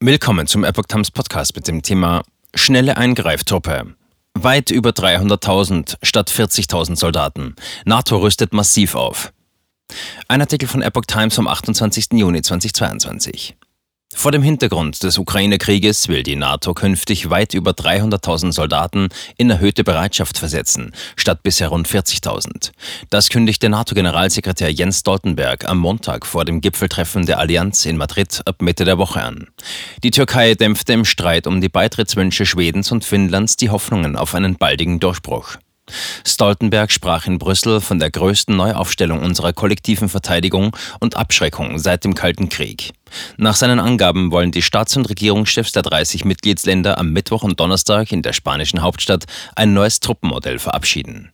Willkommen zum Epoch Times Podcast mit dem Thema Schnelle Eingreiftruppe. Weit über 300.000 statt 40.000 Soldaten. NATO rüstet massiv auf. Ein Artikel von Epoch Times vom 28. Juni 2022. Vor dem Hintergrund des Ukraine-Krieges will die NATO künftig weit über 300.000 Soldaten in erhöhte Bereitschaft versetzen, statt bisher rund 40.000. Das kündigte NATO-Generalsekretär Jens Stoltenberg am Montag vor dem Gipfeltreffen der Allianz in Madrid ab Mitte der Woche an. Die Türkei dämpfte im Streit um die Beitrittswünsche Schwedens und Finnlands die Hoffnungen auf einen baldigen Durchbruch. Stoltenberg sprach in Brüssel von der größten Neuaufstellung unserer kollektiven Verteidigung und Abschreckung seit dem Kalten Krieg. Nach seinen Angaben wollen die Staats- und Regierungschefs der 30 Mitgliedsländer am Mittwoch und Donnerstag in der spanischen Hauptstadt ein neues Truppenmodell verabschieden.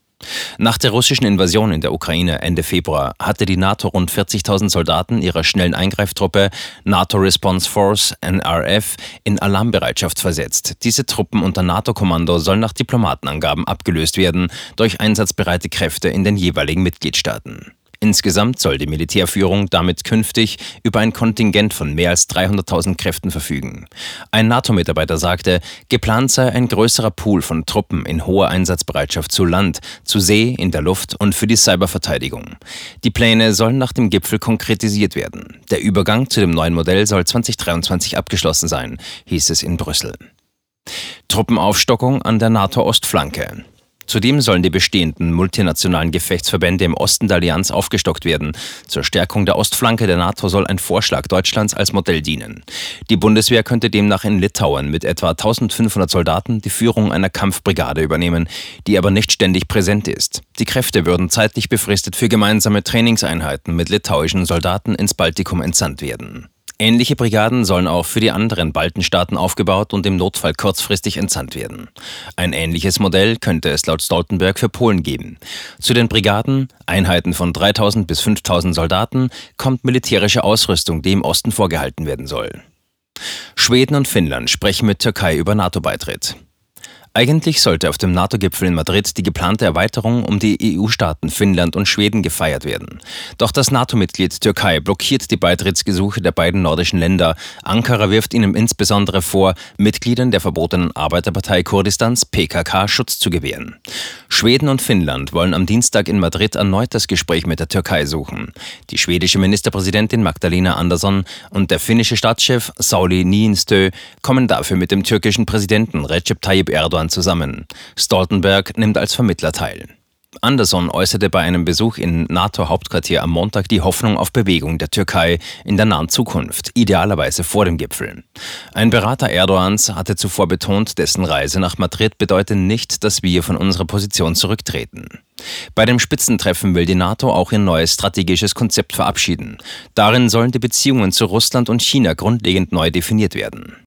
Nach der russischen Invasion in der Ukraine Ende Februar hatte die NATO rund 40.000 Soldaten ihrer schnellen Eingreiftruppe NATO Response Force NRF in Alarmbereitschaft versetzt. Diese Truppen unter NATO-Kommando sollen nach Diplomatenangaben abgelöst werden durch einsatzbereite Kräfte in den jeweiligen Mitgliedstaaten. Insgesamt soll die Militärführung damit künftig über ein Kontingent von mehr als 300.000 Kräften verfügen. Ein NATO-Mitarbeiter sagte, geplant sei ein größerer Pool von Truppen in hoher Einsatzbereitschaft zu Land, zu See, in der Luft und für die Cyberverteidigung. Die Pläne sollen nach dem Gipfel konkretisiert werden. Der Übergang zu dem neuen Modell soll 2023 abgeschlossen sein, hieß es in Brüssel. Truppenaufstockung an der NATO-Ostflanke. Zudem sollen die bestehenden multinationalen Gefechtsverbände im Osten der Allianz aufgestockt werden. Zur Stärkung der Ostflanke der NATO soll ein Vorschlag Deutschlands als Modell dienen. Die Bundeswehr könnte demnach in Litauen mit etwa 1500 Soldaten die Führung einer Kampfbrigade übernehmen, die aber nicht ständig präsent ist. Die Kräfte würden zeitlich befristet für gemeinsame Trainingseinheiten mit litauischen Soldaten ins Baltikum entsandt werden. Ähnliche Brigaden sollen auch für die anderen Baltenstaaten aufgebaut und im Notfall kurzfristig entsandt werden. Ein ähnliches Modell könnte es laut Stoltenberg für Polen geben. Zu den Brigaden, Einheiten von 3000 bis 5000 Soldaten, kommt militärische Ausrüstung, die im Osten vorgehalten werden soll. Schweden und Finnland sprechen mit Türkei über NATO-Beitritt. Eigentlich sollte auf dem NATO-Gipfel in Madrid die geplante Erweiterung um die EU-Staaten Finnland und Schweden gefeiert werden. Doch das NATO-Mitglied Türkei blockiert die Beitrittsgesuche der beiden nordischen Länder. Ankara wirft ihnen insbesondere vor, Mitgliedern der verbotenen Arbeiterpartei Kurdistans PKK Schutz zu gewähren. Schweden und Finnland wollen am Dienstag in Madrid erneut das Gespräch mit der Türkei suchen. Die schwedische Ministerpräsidentin Magdalena Andersson und der finnische Staatschef Sauli Niinistö kommen dafür mit dem türkischen Präsidenten Recep Tayyip Erdogan Erdogan zusammen. Stoltenberg nimmt als Vermittler teil. Anderson äußerte bei einem Besuch in NATO-Hauptquartier am Montag die Hoffnung auf Bewegung der Türkei in der nahen Zukunft, idealerweise vor dem Gipfel. Ein Berater Erdogans hatte zuvor betont, dessen Reise nach Madrid bedeute nicht, dass wir von unserer Position zurücktreten. Bei dem Spitzentreffen will die NATO auch ihr neues strategisches Konzept verabschieden. Darin sollen die Beziehungen zu Russland und China grundlegend neu definiert werden.